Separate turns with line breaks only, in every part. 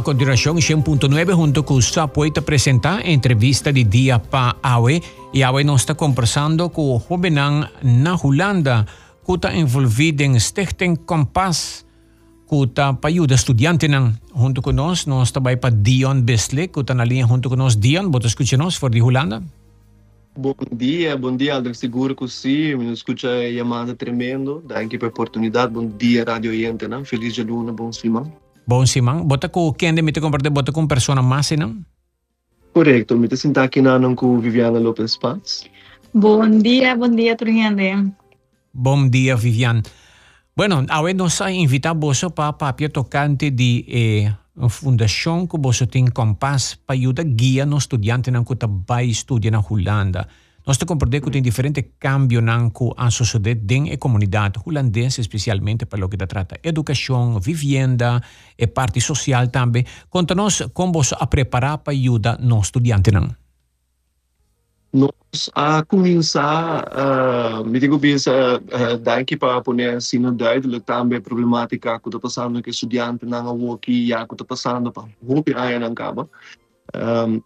A continuación, 100.9 junto con Sapoy te presenta entrevista de día pa Awe y Awe nos está conversando con jovenan na Holanda que está envolvido en Stichting Kompas que está para estudiante nan junto con nos, nos está pa Dion Bisley que está na linha junto con nos. Dion, ¿vos escuchas for de Holanda?
Bom dia, bom dia, Aldrin Seguro que sim, me escuta chamada tremendo, aqui a oportunidade, bom dia, Rádio Iente, não? Feliz de luna, bom simão.
Bom simão, bota com quem de me te compartilhar, bota com persona mais, não?
Correto, me te sentar aqui na com Viviana Lopes Paz.
Bom dia, bom dia, Turiande.
Bom dia, Viviane. Bueno, hoje nós invitamos para papia tocante de eh, fundação que você tem compás para ajudar guia no estudante que vai estudar na Holanda. Nós te compreendemos que tem diferentes cambios a sociedade dentro da comunidade holandesa, especialmente para o que trata educação, vivienda e parte social também. Conta-nos como você a preparar para ajudar no estudante. Não?
nós a começar uh, me digo bem uh, daqui para pôr assim duidelijk também a problemática que está passando que estudante não aqui já que está passando para aí não acaba um,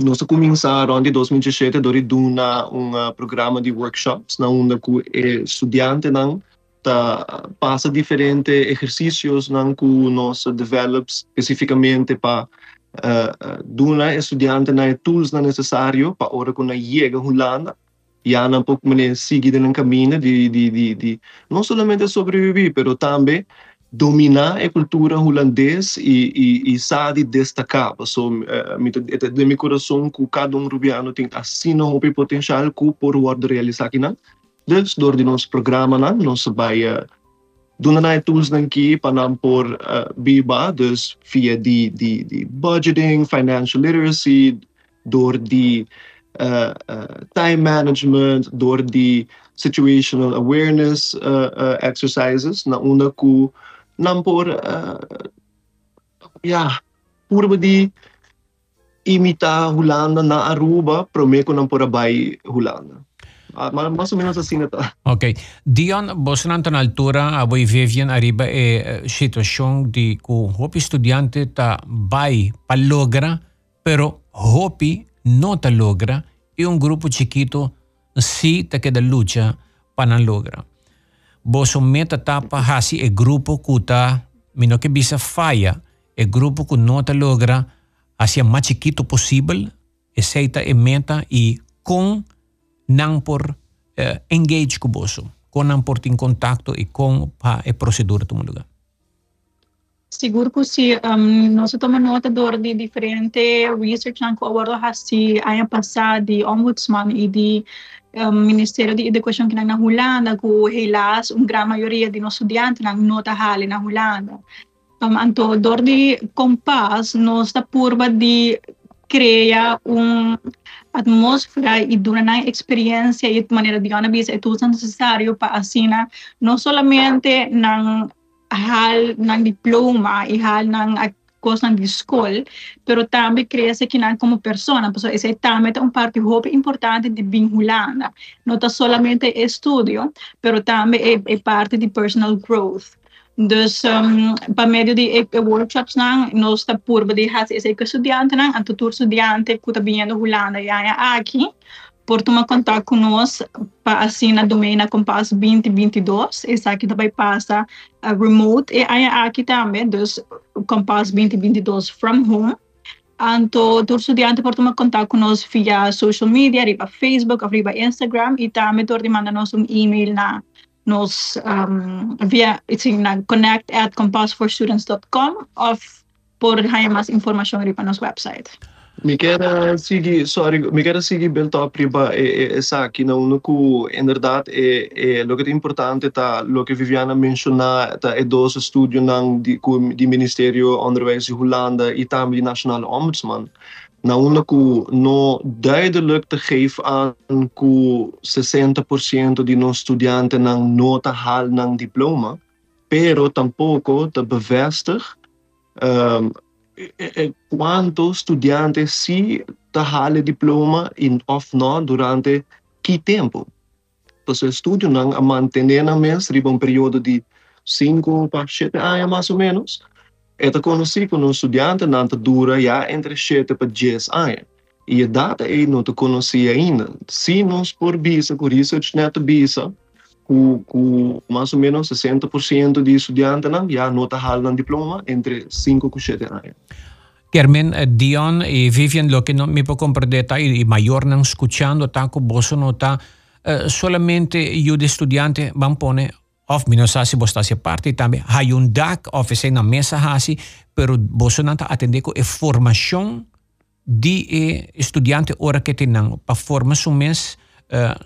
nós começar em 2017 dori duna um programa de workshops na onde que estudante não tá passa diferentes exercícios não que nós develop especificamente para uh, duna estudante na tools na necessário para ora quando chega Holanda já não pouco me seguir no caminho de, de, de, de não somente sobreviver, mas também dominar a cultura holandesa e, e, e sabe destacar. So, uh, de meu coração que cada um rubiano tem assim o potencial que por poder realizar aqui. então door de nosso programa, vai uh, doen dan tools dan ki panam por uh, biba via die die die budgeting financial literacy door die uh, uh, time management door die situational awareness uh, uh, exercises na una ku nam por uh, ja purba di imita Holanda na Aruba promeko nam por abay Holanda Ah, más o menos assim está.
Ok. Dion, você não está na altura, a voi vivian arriba é situação de que o hopi estudante está vai para logra, pero hopi não está logra e um grupo chiquito si está que da luta para não logra. Você meta tapa hasi e grupo está, mino que bisa falha, e grupo que não está logra, hacia mais chiquito possível, e seita e meta e com não por uh, engage com você, com não por em contato e com a, a procedura do lugar.
Seguro que se um, nós tomamos nota de diferente research que agora hasi ano passado de ombudsman e de um, Ministério de Educação que na Holanda que helas uma grande maioria de nossos estudantes nota hali na Holanda. Um, dor de compás nós está purba de criar um atmósfera e durante a experiência e maneira de anabis é tudo necessário para assinar não somente na hal ng diploma e hal ng coisa de escola, pero também cresce que não como pessoa, porque esse também é um parte muito importante de vinculada, não é somente estudo, pero também é, é parte de personal growth. Dus um, pa medio di e, workshops nang nos ta purba di has ese que estudiante nang ang tutur estudiante kuta vindo hulanda ya aqui por tomar contato conosco para assim na domaina Compass 2022 essa aqui também passa uh, remote e aí aqui também dos Compass 2022 from home Anto, tur estudiante por tomar contato conosco via social media, arriba Facebook, arriba Instagram e também tur manda-nos um e-mail na nos um, via na connect at compassforstudents.com of por mais informação ripa nos website.
Mi quero seguir, sorry, mi quero seguir bel top riba e, e, e sa que não no cu inderdaad e e lo que é importante tá lo que Viviana menciona tá é dos studio nang di di Ministério Onderwijs de Holanda e também de National Ombudsman. Na que no duidelijk te geven aan que 60% de nos estudiantes não nota hal ng diploma, pero tampoco te bevestig um, quanto estudiantes si te halen diploma in of no durante que tempo. O estudo não a manter na riba um período de 5 para 7 anos mais ou menos, Eta conheci com um estudante na dura já entre 7 para 10 anos. E a data aí não te conheci ainda. Se nós por bisa, com research neto bisa, com, com mais ou menos 60% de estudantes não, já não está no diploma entre 5 e 7 anos.
Carmen, eh, Dion e Vivian, lo que no mi può comprendere i mayor non escuchando, tanto bosso nota, uh, solamente io di studiante van pone of minosasi bostasi parte también hay un dak of ese na mesa hasi pero boso nanta atendeko e formação di e estudiante ora que tenang pa forma su mes uh,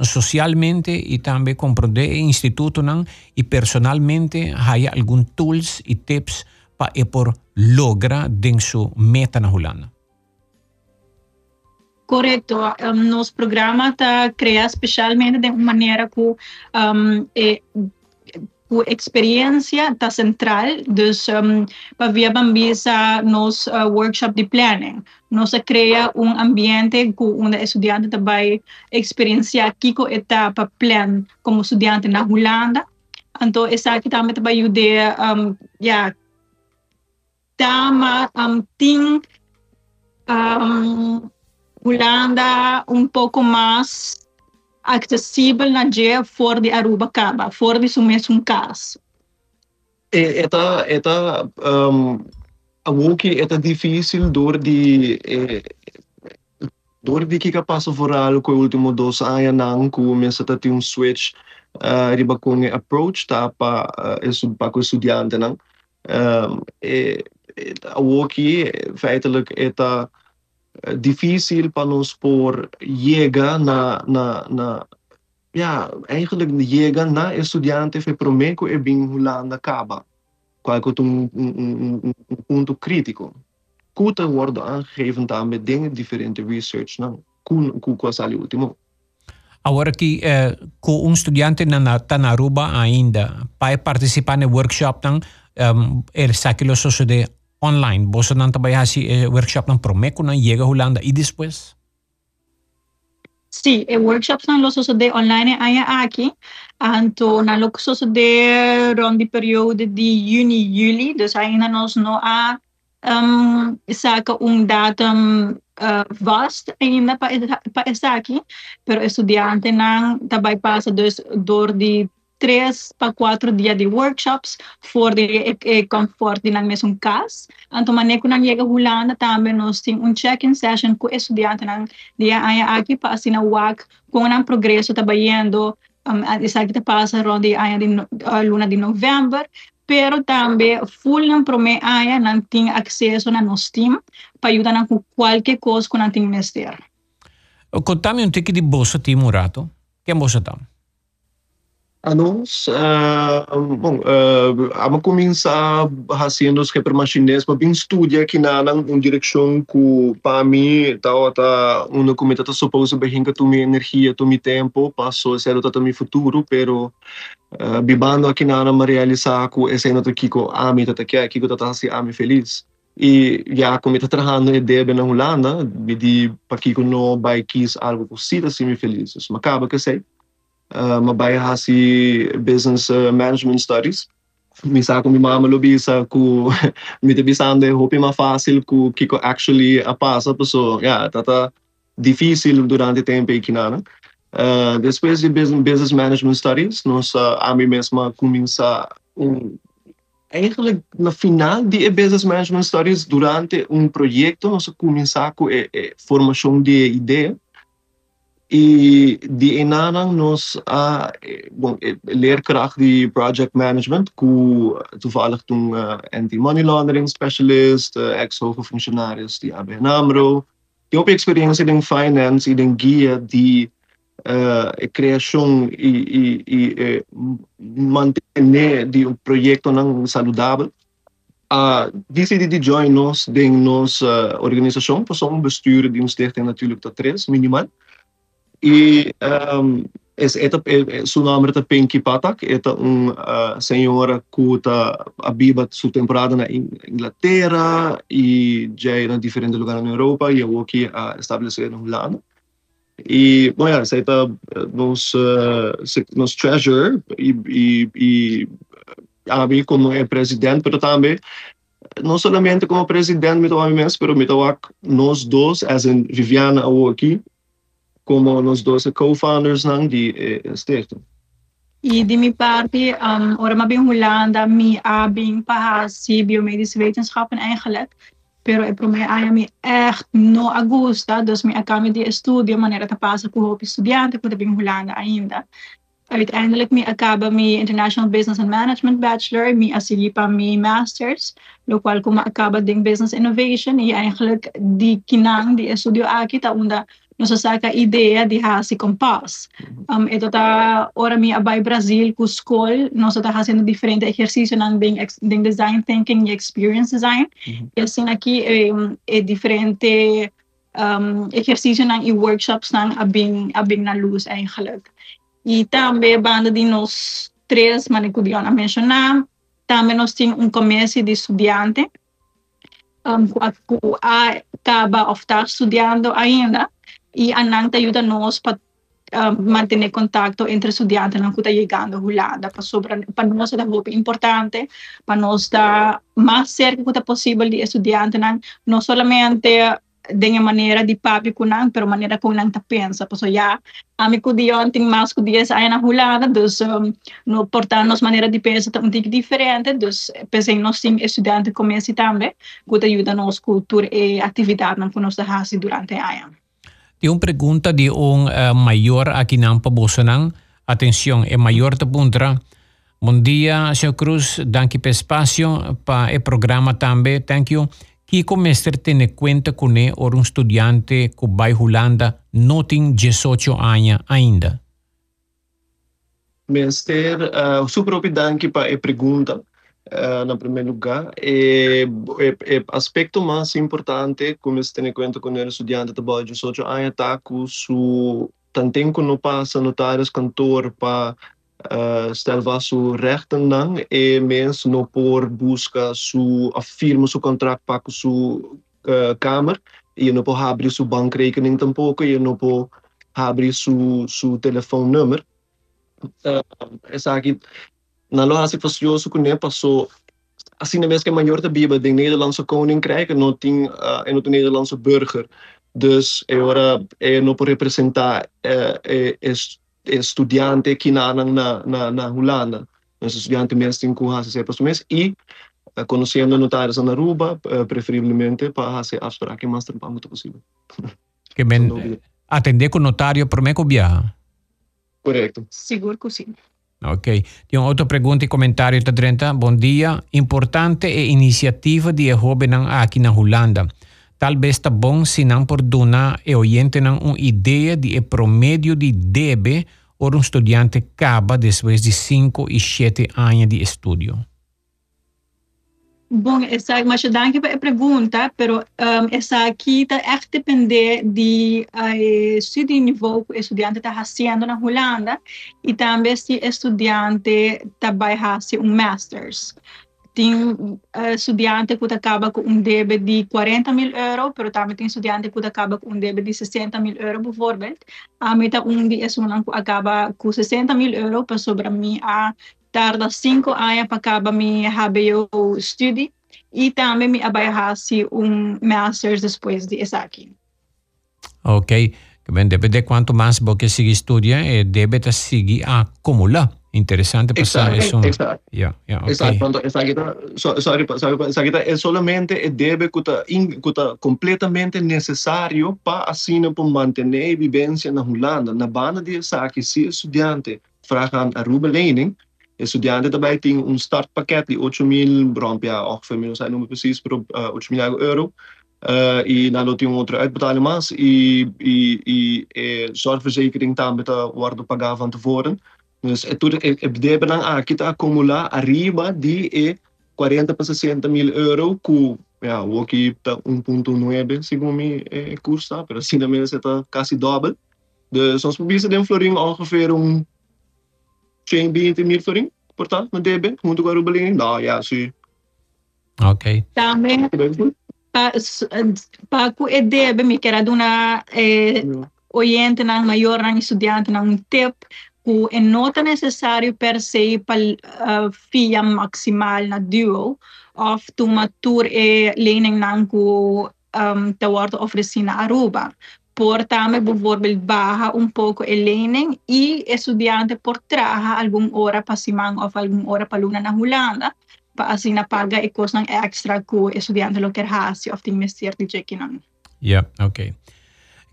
socialmente e também compreender e instituto nang e personalmente hay algum tools e tips pa e por logra den su meta na hulana.
Correto. Um, nos programas está criado especialmente de maneira que um, é, a experiência está central, dus um, para via bambisa nos uh, workshop de planning. Nós cria um ambiente que o estudante também experienciar kiko etapa plan como estudante na Holanda. Então, essa aqui também também ajuda um, yeah, tama um, ting um, Holanda um pouco mais acessível na dia fora de Aruba Caba, fora de mesmo caso.
É, é, um, a Woki é difícil dor de dor de que passa fora com o último dois anos não começa a ter um switch uh, riba com approach tá para uh, para o estudante não um, é, é, a Woki feitelijk é difícil para nós por chegar na, na, na ja, eigenlijk chegar na estudante foi promeco e bem Holanda acaba. Qual é um, um, ponto crítico. Kuta worden aangegeven daarmee dingen, diferente research, não? Com, com qual sali último.
Agora que eh, com um estudante na, na, na Aruba ainda, para participar no workshop, não, um, ele sabe que sucede online. Bosa nang tabayasi eh, workshop ng Promeco ng Llega Holanda y después?
Sí, el workshop ng lo sucede online ay aquí. Anto na lo sucede ron di periodo di Juni-Juli. Dus ay na nos no a um, saka un datum uh, vast ainda pa, pa esa aqui. Pero estudiante nang tabay pasa dos dor di três para quatro dias de workshops for de e, comfort de ng mesmo cas. Anto maneco nang yega hulanda também nós temos um check-in session com estudante nang dia aya aqui para assim wak com nang progresso trabalhando um, isa kita passa ronde aya de uh, luna de novembro pero também full ng prome aya nang ting acesso na nos team para ajudar nang qualquer coisa que nang ting mester.
Contami un tic di bossa ti murato. Che bossa tam?
Anos, uh, bom, uh, ama começar fazendo os repermachines, mas bem estudia que na uma direção que para mim tá tá uma cometa tá suposto bem que tu minha energia, tu meu tempo, passou ser tá meu futuro, pero uh, bibando aqui na ama realizar que esse ano aqui que a mim tá aqui, aqui que tá assim a mim feliz. E já como está trabalhando na ideia na Holanda, me di para que não vai quis algo que se me feliz. Mas acaba que sei uh, mabaya hasi business uh, management studies misa ko mi mama lo bisa ku mi te bisande hopi ma fácil ku kiko actually a passa so yeah tata difícil durante tempo e kinana uh, depois de business, business management studies nós a mim mesma começa um eigenlijk na final de business management studies durante um projeto nós começar com a, a formação de ideia E die inanang nos uh, bon, leerkracht die project management, ku toevallig toen uh, anti-money laundering specialist, uh, ex-hoge functionaris die ABN AMRO. Eu heb experiência em finance e em guia de uh, criação e, e, e manter de um projeto não saudável. Uh, decidi de join nos de nossa organização, para um bestuur die ons stichting natuurlijk tot tres, minimaal. E um, su nombre é Pinky Patak, esta uma uh, senhora que está a viva sua temporada na Inglaterra e já em diferentes lugares na Europa e eu aqui a estabelecer na Holanda. E, bom, é, essa é nos, nos treasure e, e, e a mim como é presidente, mas também não somente como presidente mes, pero me toa nós dois, as Viviana aqui, como nós dois co-founders ng di eh, stichting.
E de minha parte, um, ora maar ben Hollanda, mi abing pahasi biomedische wetenschappen eigenlijk. Pero para mim aí me echt no agusta, dus me acaba de estudio maneira de passar com o estudante, quando bem Holanda ainda. Uiteindelijk me acaba mi International Business and Management Bachelor, mi asili pa mi Masters, lo qual como acaba ding Business Innovation, e eigenlijk die kinang, die estudio aqui, ta unda nossa saca ideia de hasi compass. Um, ito ta ora mi abay Brasil ku school, nossa ta fazendo diferente exercício ng ding, ding design thinking e experience design. E assim aqui é, é diferente um, exercício ng e-workshops ng abing, abing na luz eigenlijk. E também banda de nós três, manicudion a mencionar, também nós temos um comércio de estudante, um, que acaba of estar estudando ainda, e anang ajuda nós para uh, manter entre estudiantes não está chegando Holanda para sobre para nós é importante para nós estar mais cerca que possível de estudiantes não não somente de maneira de papi kunang pero maneira kung nang tapensa so ya ami ko diyon ting mas ko diya sa na Holanda dus um, no portarnos de pensa um tic diferente dus pensei nós ting estudante comece também que ajuda nos cultura e atividade não que nós hasi durante a ano
Un pregunta di un uh, mayor aqui não pabusanang. Atenção, é maior te puntra. Bom dia, Sr. Cruz. Danke per espaço para o programa também. Thank you. Kiko mestre tiene cuenta con e or un studiante que vai Holanda não tem 18 anos ainda.
Mestre, uh, super danke para a pergunta. Na primeiro lugar. E, aspecto mais importante, como se tem em conta com o estudante de trabalho socio anos, está com su tanto que não passa notários cantor para uh, stelva su rechten dan e mens no por busca su afirma su contract para com su uh, kamer e não pode abrir su bankrekening tampouco e não pode abrir su su telefoonnummer. Uh, essa aqui Nalo als ik was Jozef Kone passou assim na mesma maior da Bíblia, de Nederlandse koninkrijk en não tinha uh, en de Nederlandse burger. Dus agora é não pode representar uh, é, é, é estudante que na na na na Holanda. Os estudantes mesmo têm que fazer para mês e uh, conhecendo notários na Aruba, uh, preferivelmente para fazer afspraken mais tranquilo possível.
Que bem atender com notário por me cobiar.
Correto.
Seguro que sim.
Ok. Tem outra pergunta e comentário da Drenta. Bom dia. Importante é a iniciativa de jovem aqui na Holanda. Talvez está bom se não por donar e oyente uma ideia de promédio de DB ou um estudante acaba depois de 5 e 7 anos de estudo.
Bom, essa, mas danke para a pergunta, pero um, essa aqui está echt depender de uh, estudo nível que o estudante está fazendo na Holanda e também se o estudante está fazer um masters. Tem uh, estudante que acaba com um débito de 40 mil euros, pero também tem estudante que acaba com um débito de 60 mil euros, bijvoorbeeld. A meta um de é acaba com 60 mil euros, para sobre mim a tarda cinco anos para acabar minha HBO study e também me abaixar um master's depois de essa aqui.
Ok, bem, depende de quanto mais você sigue estudia e deve seguir acumular. Interessante
pensar
isso.
Exato. Yeah, yeah, okay. Exato. Quando essa kita, so, sorry, sorry, essa kita é solamente e deve que está completamente necessário para assim para manter a vivência na Holanda. Na banda de essa aqui, se estudante vragen a Ruben lening, estudianten daarbij tinha um startpakket de 8 mil, ja, ongeveer, não sei número preciso, uh, 8 mil euro. Uh, e tinha um outro uitbetaling mais e, e, e, e zorgverzekering também tá worden pagar van tevoren. É tudo é, é deve não aqui tá acumular arriba de e 40 para 60 mil euro ja, o que tá 1.9 segundo me é, custa, pero assim também está quase dobro. Dus ons proberen de floring ongeveer um 120 mil florin, portanto, não deve, muito agora o Belém, não, é assim.
Ok.
Também, para que é deve, me quer dar uma eh, oyente, não, maior, não, estudante, não, um tip, que é nota necessário per se para uh, fia maximal na duo, of tuma tour e lening nanku um, te worden oferecido na Aruba. Por bijvoorbeeld, baja um pouco lening e estudante por traga alguma hora para Simang ou alguma hora para Luna na Holanda para assim na paga e coisa extra que o estudante lo quer fazer ou investir de check não.
Yeah, ok.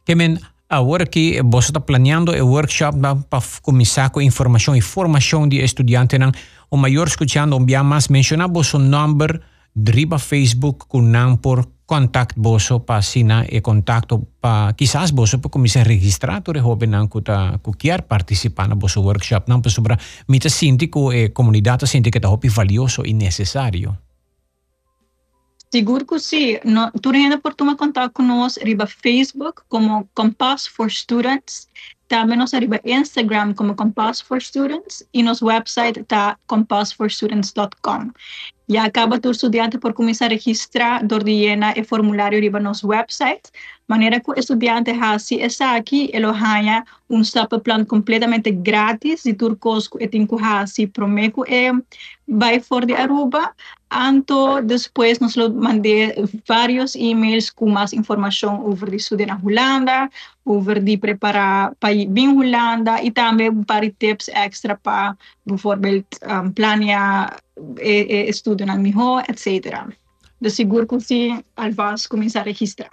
Kemen, agora que você está planeando o workshop para começar com informação e formação de estudante, não, o maior escutando, um dia mais mencionar o número driba Facebook com por contact boso pa sina e contacto pa quizás boso pa comisa registrato re hobe nan kuta kukiar participa na boso workshop nan pa sobra mita sinti ko e comunidade sinti que ta hopi valioso e necessário.
Seguro que sim. No, ainda por tomar contato conosco riba Facebook como Compass for Students, também nós riba Instagram como Compass for Students. E nosso website está compassforstudents.com. E acaba tu estudante por começar a registrar, dor de llena e formulário riba nosso website, maneira que o estudante hasi essa aqui, ele ganha um plan completamente grátis de turcosco e tem que hasi promeco e vai for de Aruba, anto depois nos mandei vários e-mails com mais informação sobre estudo na Holanda, over de preparar para ir bem Holanda e também um par de tips extra para, bijvoorbeeld, um, planear e, e estudo na Miho, etc. De seguro que se alvas começar a registrar.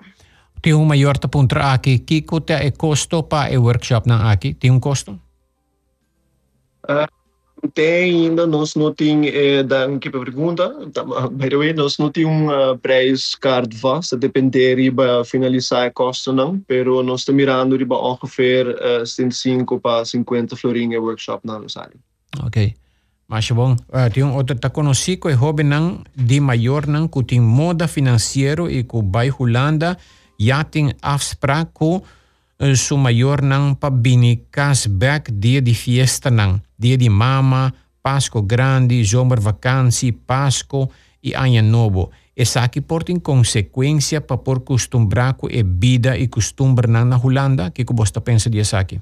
Tem um maior ponto aqui, que é custo para o workshop na aqui? Tem um custo?
Uh, tem ainda, nós não temos, eh, da que pergunta, by the way, nós não temos um uh, preço card vast, depender riba finalizar a custo não, pero nós estamos mirando riba ongeveer uh, 75 para 50 florinha workshop na Rosário.
Ok. Mas bom, uh, tem um outro tá conhecido é hobby não de maior não que tem moda financeiro e que vai Holanda já tem afspraak com uh, su maior não para bini cashback dia de fiesta não dia de mama, Páscoa grande, zomervakantie, Páscoa e Ano Novo. Essa aqui porta em consequência para por costumbrar com a vida e costume na Holanda? que que você pensa disso aqui?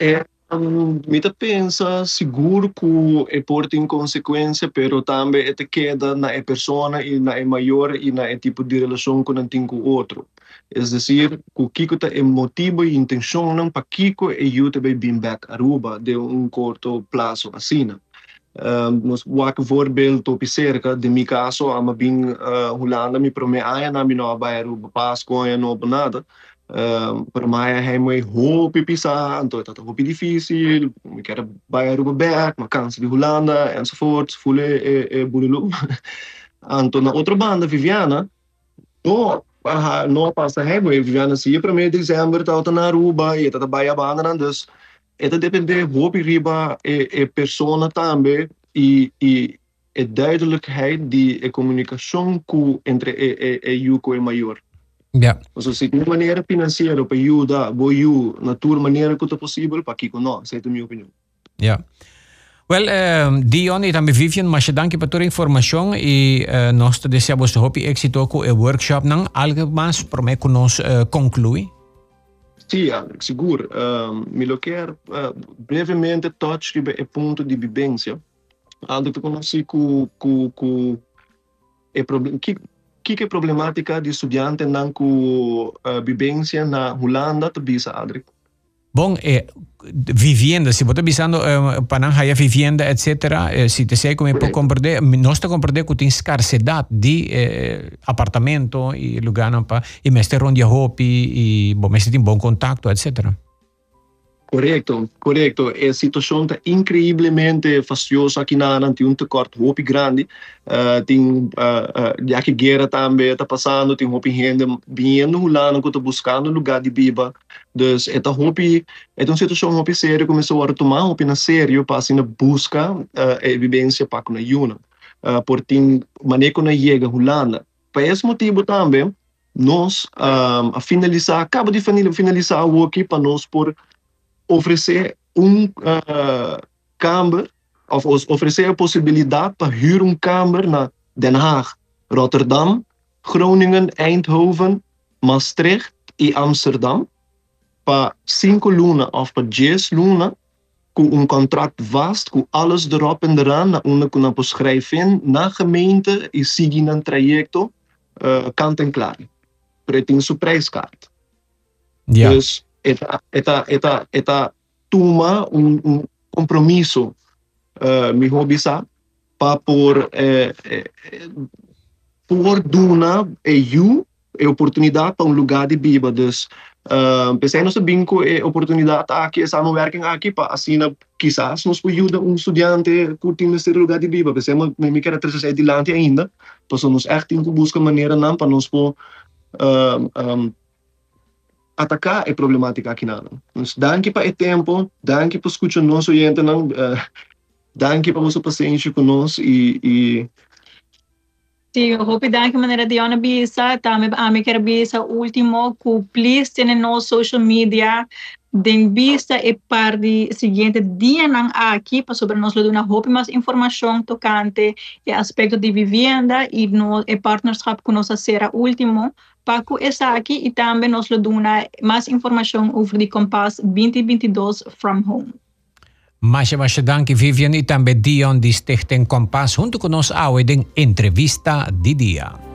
É, um, mita pensa seguro que é porta em consequência, pero também é queda na é e na é maior e na é tipo de relação com o outro. Es decir, está em motivo e intenção não para Kiko e eu também bem back Aruba de um curto prazo assim. Um, nos wak voorbeeld op cerca de mi caso ama bin uh, Holanda mi prome aya na mi no ba Aruba Pasco aya no nada um, per mij hij moet hoop pisa então tá hoop difícil me quero vai Aruba back ma cansa de Holanda enzovoort voelen e, e bululu então na outra banda Viviana no aha, no passa hebben. We gaan zie para mim dezembro tá na Aruba e tá baia banda dus het depende hoop riba e e persona também e e e duidelijkheid die e comunicação cu entre e e e you co e maior.
Ja.
Also se de maneira financeira para you da, bo you na tua maneira que é possível para que não, essa é a minha opinião.
Ja. Well, uh, Dion e também Vivian, mas danke por toda a informação e uh, nós te desejamos hope êxito com o workshop. Não, algo mais para mim que nós uh, conclui?
Sim, Alex, seguro. Um, me lo quero uh, brevemente touch o ponto de vivência. Algo que conheci com com com é problem que que é problemática de estudante não com uh, vivência na Holanda, tu bisa, Adric?
Bom, eh, vivienda, se você pensando eh, para não vivienda, etc., eh, se te sei como pode compreender, nós te compreender que tem escassez de eh, apartamento e lugar para e mestre onde hopi e bom, mestre tem bom contato, etc.
Correto, correto. A situação está incrivelmente fastidiosa aqui na Ana, tem um corte hopi grande, uh, tem, uh, uh, já que guerra também está passando, tem hopi gente vindo lá, está buscando lugar de biba. Dus esta hopi, é uma situação hopi séria, começou a tomar hopi na sério, para assim busca uh, a vivência para na Yuna. Uh, por tem maneira na chega Holanda. Por esse motivo também, nós, a finalizar, acaba de finalizar o aqui para nós por oferecer um uh, kamer, of oferecer a possibilidade para huur een kamer naar Den Haag, Rotterdam, Groningen, Eindhoven, Maastricht e Amsterdam para cinco lunas ou para dez lunas com um contrato vasto, com alles erop en eraan, na onde kunnen beschrijven, na gemeente e seguir een trajecto uh, kant en klaar. Preting su prijskaart.
Yeah.
Dus eta, eta, eta, eta toma um, um compromisso, uh, mi hobby sa, pa por, eh, eh, por duna e you e oportunidade para um lugar de biba. Dus uh, pensei nosso binco e oportunidade aqui, e samenwerking aqui, para assim, quizás nos ajuda um estudante curtir nesse lugar de biba. Pensei, mas me quero trazer adiante ainda, para nós echt em busca maneira não para nós por um, um, atacar a problemática aqui. Então, danke para o tempo, danke por escutar nosso oyente, não, uh, danke para vossa paciência conosco e, e
Sí, hopi dan que maneira de ona bisa, também a mim quer bisa último please tem no social media. Den vista e par di seguinte dia nang aqui para sobre nós dar uma hopi mais informação tocante e aspecto de vivenda e no e partnership com nossa será último que essa aqui e também nós dar mais informação over the Compass 2022 from home.
Masha masha danki Vivian e também Dion di Stichting Kompas junto con nos awe din entrevista di dia.